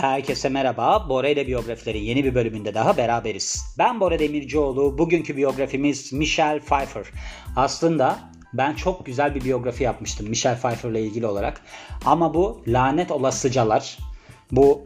Herkese merhaba. Bora ile biyografileri yeni bir bölümünde daha beraberiz. Ben Bora Demircioğlu. Bugünkü biyografimiz Michelle Pfeiffer. Aslında ben çok güzel bir biyografi yapmıştım Michelle Pfeiffer ile ilgili olarak. Ama bu lanet olasıcalar, bu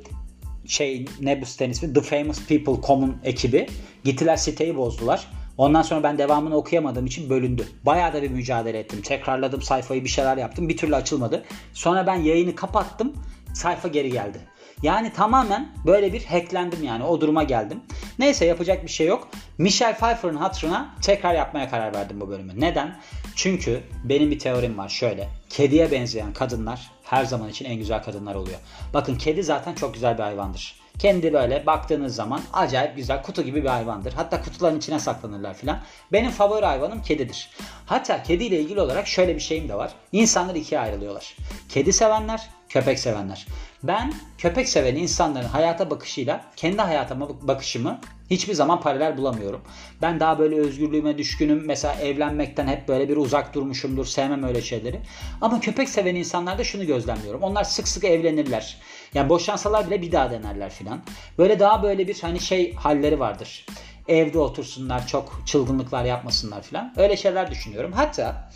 şey ne bu sitenin ismi The Famous People.com'un ekibi gittiler siteyi bozdular. Ondan sonra ben devamını okuyamadığım için bölündü. Bayağı da bir mücadele ettim. Tekrarladım sayfayı bir şeyler yaptım. Bir türlü açılmadı. Sonra ben yayını kapattım. Sayfa geri geldi. Yani tamamen böyle bir hacklendim yani o duruma geldim. Neyse yapacak bir şey yok. Michelle Pfeiffer'ın hatırına tekrar yapmaya karar verdim bu bölümü. Neden? Çünkü benim bir teorim var şöyle. Kediye benzeyen kadınlar her zaman için en güzel kadınlar oluyor. Bakın kedi zaten çok güzel bir hayvandır. Kendi böyle baktığınız zaman acayip güzel kutu gibi bir hayvandır. Hatta kutuların içine saklanırlar filan. Benim favori hayvanım kedidir. Hatta kediyle ilgili olarak şöyle bir şeyim de var. İnsanlar ikiye ayrılıyorlar. Kedi sevenler, köpek sevenler. Ben köpek seven insanların hayata bakışıyla kendi hayatıma bakışımı hiçbir zaman paralel bulamıyorum. Ben daha böyle özgürlüğüme düşkünüm. Mesela evlenmekten hep böyle bir uzak durmuşumdur. Sevmem öyle şeyleri. Ama köpek seven insanlarda şunu gözlemliyorum. Onlar sık sık evlenirler. Yani boşansalar bile bir daha denerler filan. Böyle daha böyle bir hani şey halleri vardır. Evde otursunlar, çok çılgınlıklar yapmasınlar filan. Öyle şeyler düşünüyorum. Hatta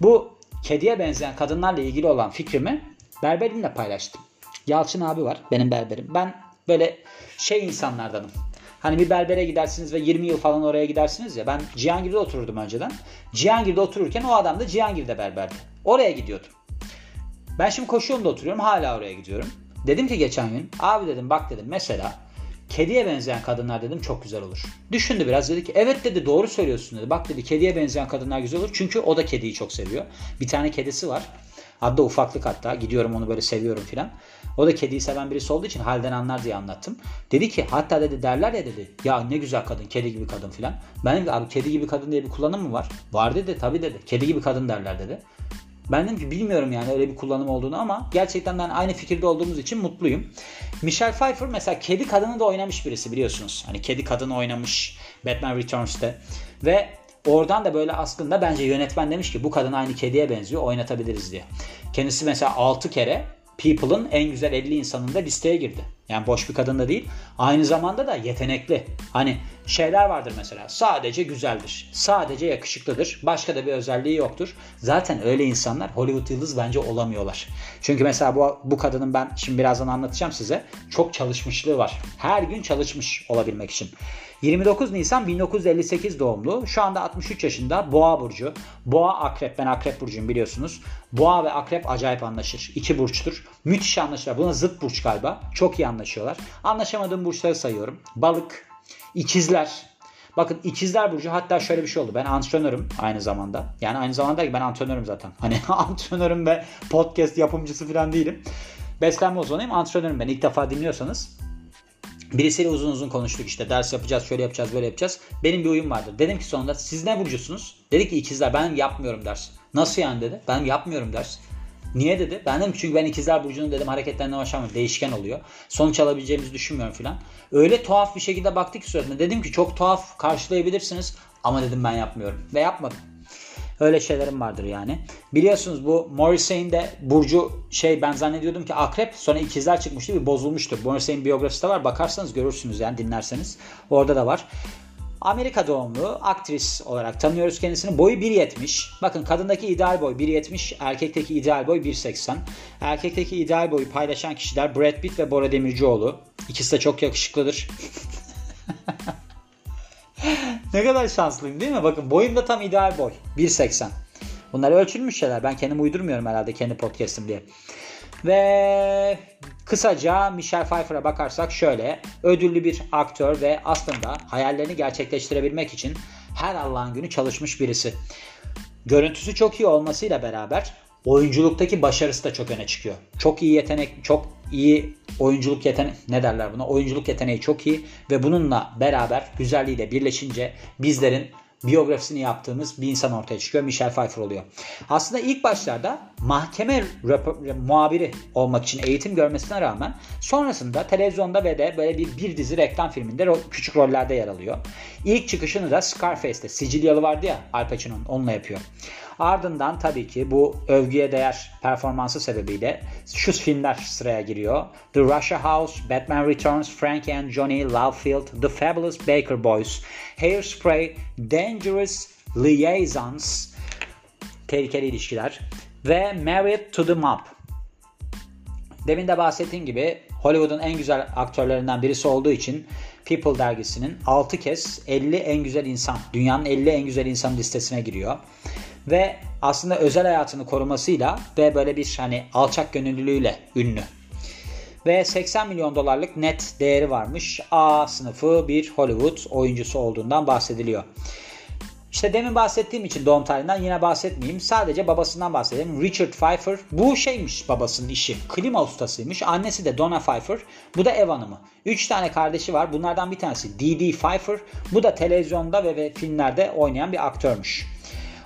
bu kediye benzeyen kadınlarla ilgili olan fikrimi berberimle paylaştım. Yalçın abi var benim berberim. Ben böyle şey insanlardanım. Hani bir berbere gidersiniz ve 20 yıl falan oraya gidersiniz ya. Ben Cihangir'de otururdum önceden. Cihangir'de otururken o adam da Cihangir'de berberdi. Oraya gidiyordum. Ben şimdi koşu yolunda oturuyorum. Hala oraya gidiyorum. Dedim ki geçen gün abi dedim bak dedim mesela kediye benzeyen kadınlar dedim çok güzel olur. Düşündü biraz dedi ki evet dedi doğru söylüyorsun dedi. Bak dedi kediye benzeyen kadınlar güzel olur. Çünkü o da kediyi çok seviyor. Bir tane kedisi var. Adı ufaklık hatta. Gidiyorum onu böyle seviyorum filan. O da kediyi seven birisi olduğu için halden anlar diye anlattım. Dedi ki hatta dedi derler ya dedi. Ya ne güzel kadın kedi gibi kadın filan. Ben dedim abi kedi gibi kadın diye bir kullanım mı var? Var dedi tabi dedi. Kedi gibi kadın derler dedi. Ben dedim ki bilmiyorum yani öyle bir kullanım olduğunu ama gerçekten ben aynı fikirde olduğumuz için mutluyum. Michelle Pfeiffer mesela kedi kadını da oynamış birisi biliyorsunuz. Hani kedi kadını oynamış Batman Returns'te. Ve oradan da böyle aslında bence yönetmen demiş ki bu kadın aynı kediye benziyor oynatabiliriz diye. Kendisi mesela 6 kere People'ın en güzel 50 insanında listeye girdi. Yani boş bir kadın da değil. Aynı zamanda da yetenekli. Hani şeyler vardır mesela. Sadece güzeldir. Sadece yakışıklıdır. Başka da bir özelliği yoktur. Zaten öyle insanlar Hollywood yıldız bence olamıyorlar. Çünkü mesela bu, bu kadının ben şimdi birazdan anlatacağım size. Çok çalışmışlığı var. Her gün çalışmış olabilmek için. 29 Nisan 1958 doğumlu. Şu anda 63 yaşında. Boğa burcu. Boğa akrep. Ben akrep burcuyum biliyorsunuz. Boğa ve akrep acayip anlaşır. İki burçtur. Müthiş anlaşırlar. Buna zıt burç galiba. Çok iyi anlaşıyorlar. Anlaşamadığım burçları sayıyorum. Balık, ikizler, Bakın ikizler burcu hatta şöyle bir şey oldu. Ben antrenörüm aynı zamanda. Yani aynı zamanda ben antrenörüm zaten. Hani antrenörüm ve podcast yapımcısı falan değilim. Beslenme uzmanıyım. Antrenörüm ben. İlk defa dinliyorsanız Birisiyle uzun uzun konuştuk işte ders yapacağız şöyle yapacağız böyle yapacağız. Benim bir uyum vardı. Dedim ki sonunda siz ne burcusunuz? Dedi ki ikizler ben yapmıyorum ders. Nasıl yani dedi. Ben yapmıyorum ders. Niye dedi? Ben dedim çünkü ben ikizler burcunun dedim hareketlerine hoşlanmıyorum. Değişken oluyor. Sonuç alabileceğimizi düşünmüyorum filan. Öyle tuhaf bir şekilde baktık ki suratına. Dedim ki çok tuhaf karşılayabilirsiniz. Ama dedim ben yapmıyorum. Ve yapmadım. Öyle şeylerim vardır yani. Biliyorsunuz bu Morrissey'in de Burcu şey ben zannediyordum ki akrep sonra ikizler çıkmıştı bir bozulmuştu. Morrissey'in biyografisi de var. Bakarsanız görürsünüz yani dinlerseniz. Orada da var. Amerika doğumlu aktris olarak tanıyoruz kendisini. Boyu 1.70. Bakın kadındaki ideal boy 1.70, erkekteki ideal boy 1.80. Erkekteki ideal boyu paylaşan kişiler Brad Pitt ve Bora Demircioğlu. İkisi de çok yakışıklıdır. ne kadar şanslıyım değil mi? Bakın boyum da tam ideal boy. 1.80. Bunlar ölçülmüş şeyler. Ben kendim uydurmuyorum herhalde kendi podcast'im diye. Ve kısaca Michelle Pfeiffer'a bakarsak şöyle. Ödüllü bir aktör ve aslında hayallerini gerçekleştirebilmek için her Allah'ın günü çalışmış birisi. Görüntüsü çok iyi olmasıyla beraber oyunculuktaki başarısı da çok öne çıkıyor. Çok iyi yetenek, çok iyi oyunculuk yeteneği ne derler buna? Oyunculuk yeteneği çok iyi ve bununla beraber güzelliğiyle birleşince bizlerin biyografisini yaptığımız bir insan ortaya çıkıyor. Michelle Pfeiffer oluyor. Aslında ilk başlarda mahkeme muhabiri olmak için eğitim görmesine rağmen sonrasında televizyonda ve de böyle bir, bir dizi reklam filminde küçük rollerde yer alıyor. İlk çıkışını da Scarface'te Sicilyalı vardı ya Al Pacino'nun onunla yapıyor. Ardından tabii ki bu övgüye değer performansı sebebiyle şu filmler sıraya giriyor. The Russia House, Batman Returns, Frankie and Johnny, Love Field, The Fabulous Baker Boys, Hairspray, Dangerous Liaisons, Tehlikeli ilişkiler ve Married to the Mob. Demin de bahsettiğim gibi Hollywood'un en güzel aktörlerinden birisi olduğu için People dergisinin 6 kez 50 en güzel insan, dünyanın 50 en güzel insan listesine giriyor ve aslında özel hayatını korumasıyla ve böyle bir hani alçak gönüllülüğüyle ünlü. Ve 80 milyon dolarlık net değeri varmış. A sınıfı bir Hollywood oyuncusu olduğundan bahsediliyor. İşte demin bahsettiğim için doğum tarihinden yine bahsetmeyeyim. Sadece babasından bahsedelim. Richard Pfeiffer. Bu şeymiş babasının işi. Klima ustasıymış. Annesi de Donna Pfeiffer. Bu da ev hanımı. Üç tane kardeşi var. Bunlardan bir tanesi Dee Pfeiffer. Bu da televizyonda ve, ve filmlerde oynayan bir aktörmüş.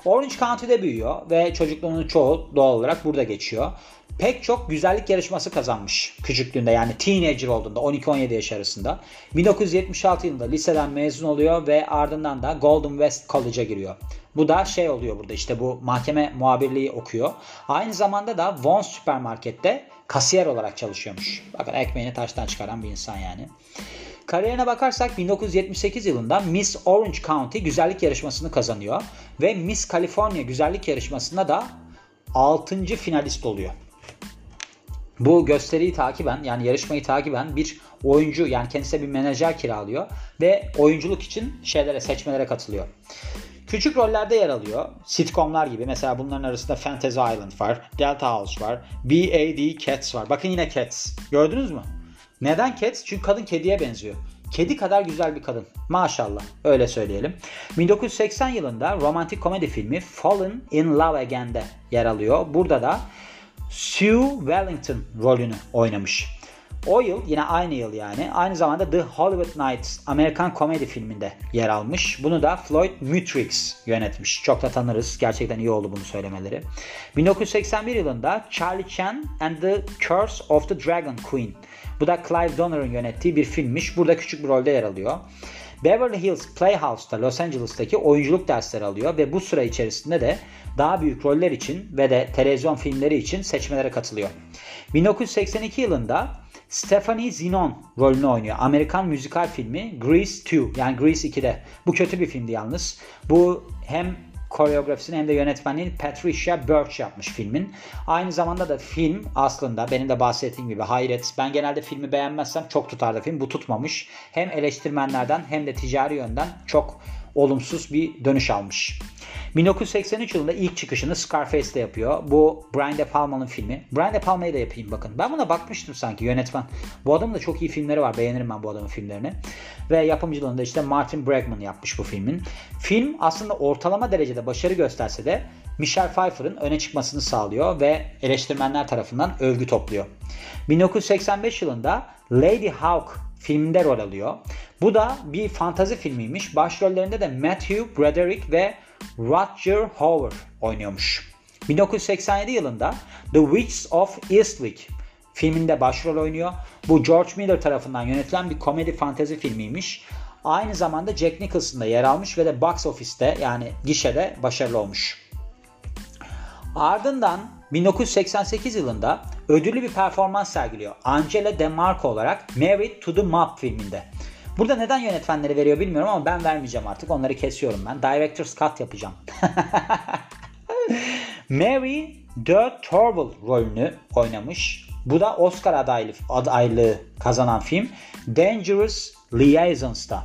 Orange County'de büyüyor ve çocukluğunun çoğu doğal olarak burada geçiyor. Pek çok güzellik yarışması kazanmış küçüklüğünde yani teenager olduğunda 12-17 yaş arasında. 1976 yılında liseden mezun oluyor ve ardından da Golden West College'a giriyor. Bu da şey oluyor burada işte bu mahkeme muhabirliği okuyor. Aynı zamanda da Vons süpermarkette kasiyer olarak çalışıyormuş. Bakın ekmeğini taştan çıkaran bir insan yani. Kariyerine bakarsak 1978 yılında Miss Orange County güzellik yarışmasını kazanıyor ve Miss California güzellik yarışmasında da 6. finalist oluyor. Bu gösteriyi takiben yani yarışmayı takiben bir oyuncu yani kendisine bir menajer kiralıyor ve oyunculuk için şeylere seçmelere katılıyor. Küçük rollerde yer alıyor. Sitcomlar gibi. Mesela bunların arasında Fantasy Island var. Delta House var. B.A.D. Cats var. Bakın yine Cats. Gördünüz mü? Neden Cats? Çünkü kadın kediye benziyor. Kedi kadar güzel bir kadın. Maşallah. Öyle söyleyelim. 1980 yılında romantik komedi filmi Fallen in Love Again'de yer alıyor. Burada da Sue Wellington rolünü oynamış. O yıl yine aynı yıl yani aynı zamanda The Hollywood Nights Amerikan komedi filminde yer almış. Bunu da Floyd Mutrix yönetmiş. Çok da tanırız. Gerçekten iyi oldu bunu söylemeleri. 1981 yılında Charlie Chan and the Curse of the Dragon Queen. Bu da Clive Donner'ın yönettiği bir filmmiş. Burada küçük bir rolde yer alıyor. Beverly Hills Playhouse'da Los Angeles'taki oyunculuk dersleri alıyor ve bu süre içerisinde de daha büyük roller için ve de televizyon filmleri için seçmelere katılıyor. 1982 yılında Stephanie Zinon rolünü oynuyor. Amerikan müzikal filmi Grease 2 yani Grease 2'de. Bu kötü bir filmdi yalnız. Bu hem koreografisini hem de yönetmenliğini Patricia Birch yapmış filmin. Aynı zamanda da film aslında benim de bahsettiğim gibi hayret. Ben genelde filmi beğenmezsem çok tutar da film. Bu tutmamış. Hem eleştirmenlerden hem de ticari yönden çok olumsuz bir dönüş almış. 1983 yılında ilk çıkışını Scarface'de yapıyor. Bu Brian De Palma'nın filmi. Brian De Palma'yı da yapayım bakın. Ben buna bakmıştım sanki yönetmen. Bu adamın da çok iyi filmleri var. Beğenirim ben bu adamın filmlerini. Ve yapımcılığında işte Martin Bregman yapmış bu filmin. Film aslında ortalama derecede başarı gösterse de Michelle Pfeiffer'ın öne çıkmasını sağlıyor ve eleştirmenler tarafından övgü topluyor. 1985 yılında Lady Hawk filminde rol alıyor. Bu da bir fantazi filmiymiş. Başrollerinde de Matthew Broderick ve Roger Hauer oynuyormuş. 1987 yılında The Witches of Eastwick filminde başrol oynuyor. Bu George Miller tarafından yönetilen bir komedi fantezi filmiymiş. Aynı zamanda Jack Nicholson da yer almış ve de box office'te yani gişede başarılı olmuş. Ardından 1988 yılında ödüllü bir performans sergiliyor. Angela DeMarco olarak Married to the Mob filminde. Burada neden yönetmenleri veriyor bilmiyorum ama ben vermeyeceğim artık. Onları kesiyorum ben. Director's Cut yapacağım. Mary de Torval rolünü oynamış. Bu da Oscar adaylı, adaylığı kazanan film. Dangerous Liaisons'ta.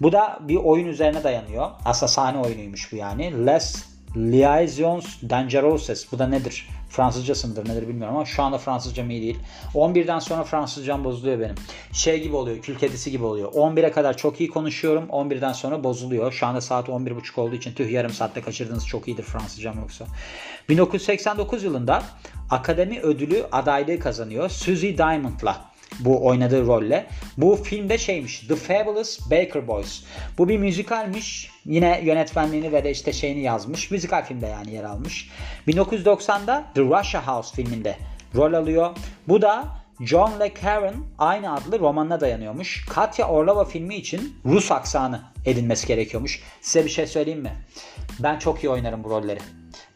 Bu da bir oyun üzerine dayanıyor. Aslında sahne oyunuymuş bu yani. Les Liaisons Dangereuses. Bu da nedir? Fransızcasındır nedir bilmiyorum ama şu anda Fransızcam iyi değil. 11'den sonra Fransızcam bozuluyor benim. Şey gibi oluyor, kül kedisi gibi oluyor. 11'e kadar çok iyi konuşuyorum. 11'den sonra bozuluyor. Şu anda saat 11.30 olduğu için tüh yarım saatte kaçırdınız çok iyidir Fransızcam yoksa. 1989 yılında Akademi Ödülü adaylığı kazanıyor. Suzy Diamond'la bu oynadığı rolle. Bu filmde şeymiş The Fabulous Baker Boys. Bu bir müzikalmiş Yine yönetmenliğini ve de işte şeyini yazmış. Müzikal filmde yani yer almış. 1990'da The Russia House filminde rol alıyor. Bu da John Le Carre'ın aynı adlı romanına dayanıyormuş. Katya Orlova filmi için Rus aksanı edinmesi gerekiyormuş. Size bir şey söyleyeyim mi? Ben çok iyi oynarım bu rolleri.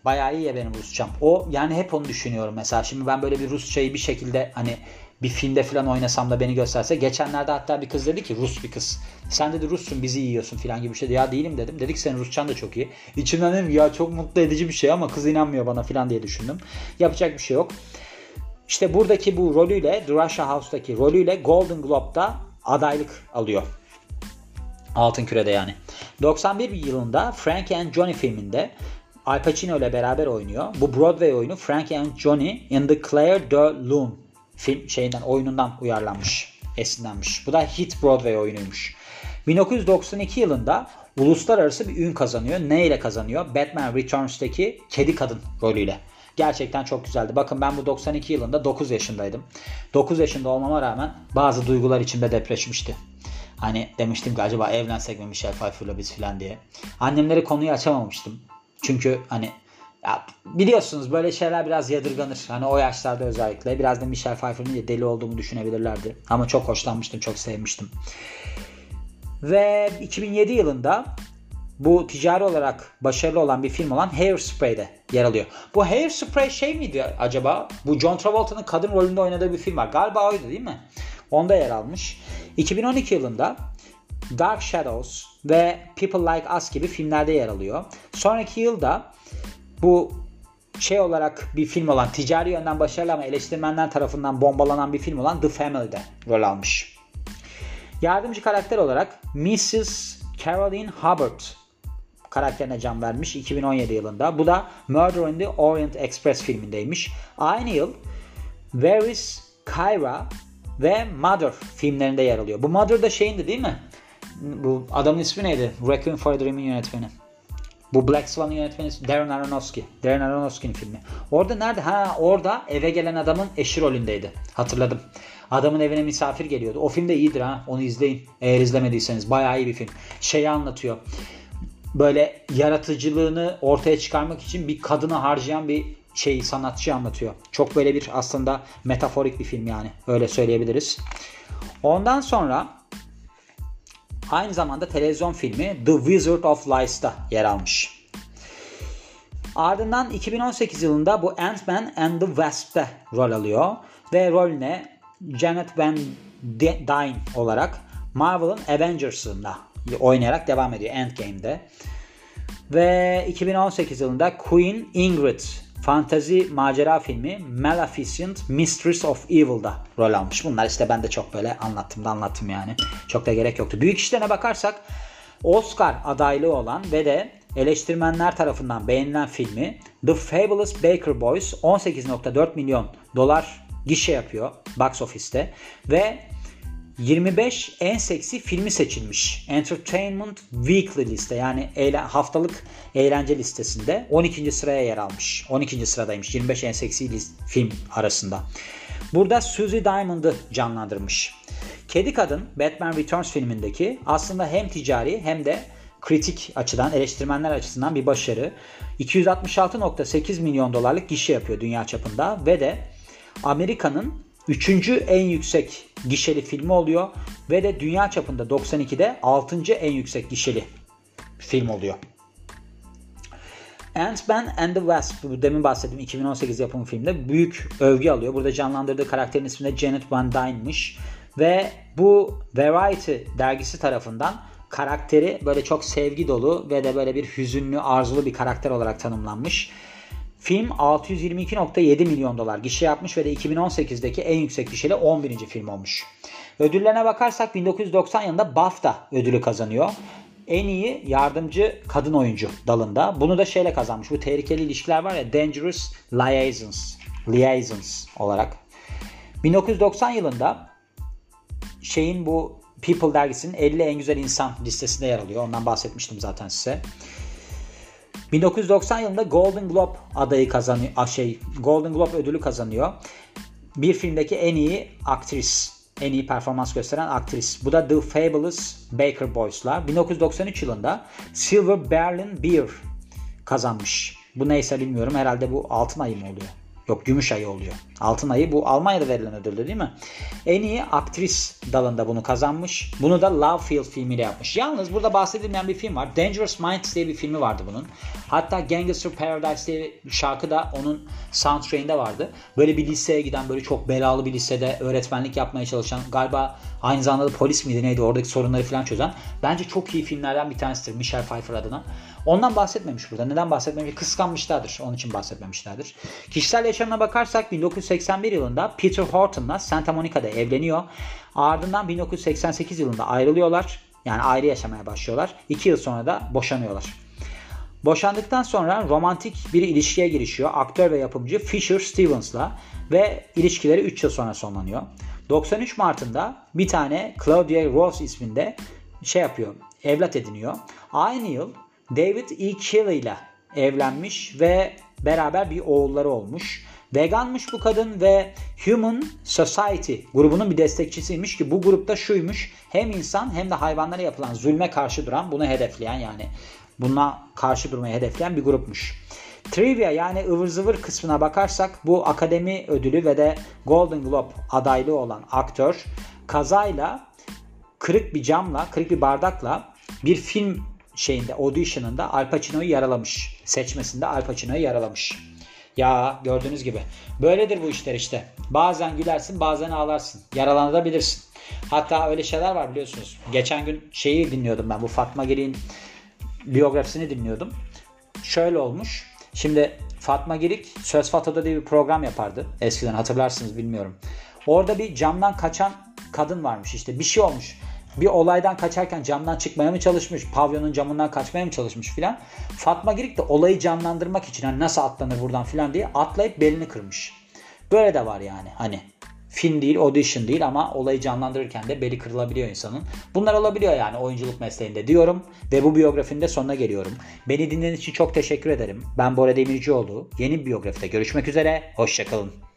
Bayağı iyi ya benim Rusçam. O yani hep onu düşünüyorum mesela. Şimdi ben böyle bir Rusçayı bir şekilde hani bir filmde falan oynasam da beni gösterse. Geçenlerde hatta bir kız dedi ki Rus bir kız. Sen dedi Russun bizi yiyorsun falan gibi bir şey. Ya değilim dedim. Dedik senin Rusçan da çok iyi. İçimden dedim ya çok mutlu edici bir şey ama kız inanmıyor bana falan diye düşündüm. Yapacak bir şey yok. İşte buradaki bu rolüyle The Russia House'daki rolüyle Golden Globe'da adaylık alıyor. Altın Küre'de yani. 91 yılında Frankie and Johnny filminde Al Pacino ile beraber oynuyor. Bu Broadway oyunu Frankie and Johnny in the Claire de Lune film şeyinden oyunundan uyarlanmış, esinlenmiş. Bu da hit Broadway oyunuymuş. 1992 yılında uluslararası bir ün kazanıyor. Ne ile kazanıyor? Batman Returns'teki kedi kadın rolüyle. Gerçekten çok güzeldi. Bakın ben bu 92 yılında 9 yaşındaydım. 9 yaşında olmama rağmen bazı duygular içimde depreşmişti. Hani demiştim ki acaba evlensek mi Michelle Pfeiffer'la biz filan diye. Annemlere konuyu açamamıştım. Çünkü hani ya biliyorsunuz böyle şeyler biraz yadırganır. Hani o yaşlarda özellikle. Biraz da Michelle Pfeiffer'ın deli olduğumu düşünebilirlerdi. Ama çok hoşlanmıştım, çok sevmiştim. Ve 2007 yılında bu ticari olarak başarılı olan bir film olan Hairspray'de yer alıyor. Bu Hairspray şey miydi acaba? Bu John Travolta'nın kadın rolünde oynadığı bir film var. Galiba oydu değil mi? Onda yer almış. 2012 yılında Dark Shadows ve People Like Us gibi filmlerde yer alıyor. Sonraki yılda bu şey olarak bir film olan ticari yönden başarılı ama eleştirmenler tarafından bombalanan bir film olan The Family'de rol almış. Yardımcı karakter olarak Mrs. Caroline Hubbard karakterine can vermiş 2017 yılında. Bu da Murder in the Orient Express filmindeymiş. Aynı yıl Where is Kyra ve Mother filmlerinde yer alıyor. Bu Mother da şeyindi değil mi? Bu adamın ismi neydi? Requiem for a Dream'in yönetmeni. Bu Black Swan'ın yönetmeni Darren Aronofsky. Darren Aronofsky'nin filmi. Orada nerede? Ha orada eve gelen adamın eşi rolündeydi. Hatırladım. Adamın evine misafir geliyordu. O film de iyidir ha. Onu izleyin. Eğer izlemediyseniz. Bayağı iyi bir film. Şeyi anlatıyor. Böyle yaratıcılığını ortaya çıkarmak için bir kadını harcayan bir şeyi sanatçı anlatıyor. Çok böyle bir aslında metaforik bir film yani. Öyle söyleyebiliriz. Ondan sonra Aynı zamanda televizyon filmi The Wizard of Lies'ta yer almış. Ardından 2018 yılında bu Ant-Man and the Wasp'te rol alıyor ve rolüne Janet Van Dyne olarak Marvel'ın Avengers'ında oynayarak devam ediyor Endgame'de. Ve 2018 yılında Queen Ingrid fantazi macera filmi Maleficent Mistress of Evil'da rol almış. Bunlar işte ben de çok böyle anlattım da anlattım yani. Çok da gerek yoktu. Büyük işlerine bakarsak Oscar adaylığı olan ve de eleştirmenler tarafından beğenilen filmi The Fabulous Baker Boys 18.4 milyon dolar gişe yapıyor box office'te ve 25 en seksi filmi seçilmiş. Entertainment Weekly liste yani eğlen, haftalık eğlence listesinde 12. sıraya yer almış. 12. sıradaymış 25 en seksi film arasında. Burada Suzy Diamond'ı canlandırmış. Kedi Kadın Batman Returns filmindeki aslında hem ticari hem de kritik açıdan, eleştirmenler açısından bir başarı. 266.8 milyon dolarlık gişe yapıyor dünya çapında ve de Amerika'nın Üçüncü en yüksek gişeli filmi oluyor ve de dünya çapında 92'de 6. en yüksek gişeli film oluyor. Ant-Man and the Wasp, demin bahsettiğim 2018 yapımı filmde büyük övgü alıyor. Burada canlandırdığı karakterin ismi de Janet Van Dyne'mış. Ve bu Variety dergisi tarafından karakteri böyle çok sevgi dolu ve de böyle bir hüzünlü, arzulu bir karakter olarak tanımlanmış. Film 622.7 milyon dolar gişe yapmış ve de 2018'deki en yüksek gişeli 11. film olmuş. Ödüllerine bakarsak 1990 yılında BAFTA ödülü kazanıyor. En iyi yardımcı kadın oyuncu dalında. Bunu da şeyle kazanmış. Bu tehlikeli ilişkiler var ya Dangerous Liaisons. Liaisons olarak. 1990 yılında şeyin bu People dergisinin 50 en güzel insan listesinde yer alıyor. Ondan bahsetmiştim zaten size. 1990 yılında Golden Globe adayı kazanıyor. Şey, Golden Globe ödülü kazanıyor. Bir filmdeki en iyi aktris en iyi performans gösteren aktris. Bu da The Fabulous Baker Boys'la 1993 yılında Silver Berlin Beer kazanmış. Bu neyse bilmiyorum. Herhalde bu altın ayı mı oluyor? Yok gümüş ayı oluyor. Altın ayı bu Almanya'da verilen ödüldü değil mi? En iyi aktris dalında bunu kazanmış. Bunu da Love Field filmiyle yapmış. Yalnız burada bahsedilmeyen bir film var. Dangerous Minds diye bir filmi vardı bunun. Hatta Gangster Paradise diye bir şarkı da onun soundtrack'inde vardı. Böyle bir liseye giden böyle çok belalı bir lisede öğretmenlik yapmaya çalışan galiba aynı zamanda da polis miydi neydi oradaki sorunları falan çözen. Bence çok iyi filmlerden bir tanesidir Michelle Pfeiffer adına. Ondan bahsetmemiş burada. Neden bahsetmemiş? Kıskanmışlardır. Onun için bahsetmemişlerdir. Kişisel yaşamına bakarsak 1981 yılında Peter Horton'la Santa Monica'da evleniyor. Ardından 1988 yılında ayrılıyorlar. Yani ayrı yaşamaya başlıyorlar. 2 yıl sonra da boşanıyorlar. Boşandıktan sonra romantik bir ilişkiye girişiyor aktör ve yapımcı Fisher Stevens'la ve ilişkileri 3 yıl sonra sonlanıyor. 93 Mart'ında bir tane Claudia Rose isminde şey yapıyor, evlat ediniyor. Aynı yıl David E. Kelly ile evlenmiş ve beraber bir oğulları olmuş. Veganmış bu kadın ve Human Society grubunun bir destekçisiymiş ki bu grupta şuymuş hem insan hem de hayvanlara yapılan zulme karşı duran bunu hedefleyen yani buna karşı durmayı hedefleyen bir grupmuş. Trivia yani ıvır zıvır kısmına bakarsak bu akademi ödülü ve de Golden Globe adaylığı olan aktör kazayla kırık bir camla, kırık bir bardakla bir film şeyinde audition'ında Al Pacino'yu yaralamış. Seçmesinde Al Pacino'yu yaralamış. Ya gördüğünüz gibi. Böyledir bu işler işte. Bazen gülersin bazen ağlarsın. Yaralanabilirsin. Hatta öyle şeyler var biliyorsunuz. Geçen gün şeyi dinliyordum ben. Bu Fatma Girik'in biyografisini dinliyordum. Şöyle olmuş. Şimdi Fatma Girik Söz Fato'da diye bir program yapardı. Eskiden hatırlarsınız bilmiyorum. Orada bir camdan kaçan kadın varmış işte. Bir şey olmuş bir olaydan kaçarken camdan çıkmaya mı çalışmış, pavyonun camından kaçmaya mı çalışmış filan. Fatma Girik de olayı canlandırmak için hani nasıl atlanır buradan filan diye atlayıp belini kırmış. Böyle de var yani hani film değil, audition değil ama olayı canlandırırken de beli kırılabiliyor insanın. Bunlar olabiliyor yani oyunculuk mesleğinde diyorum ve bu biyografinin de sonuna geliyorum. Beni dinlediğiniz için çok teşekkür ederim. Ben Bora Demircioğlu. Yeni bir biyografide görüşmek üzere. Hoşçakalın.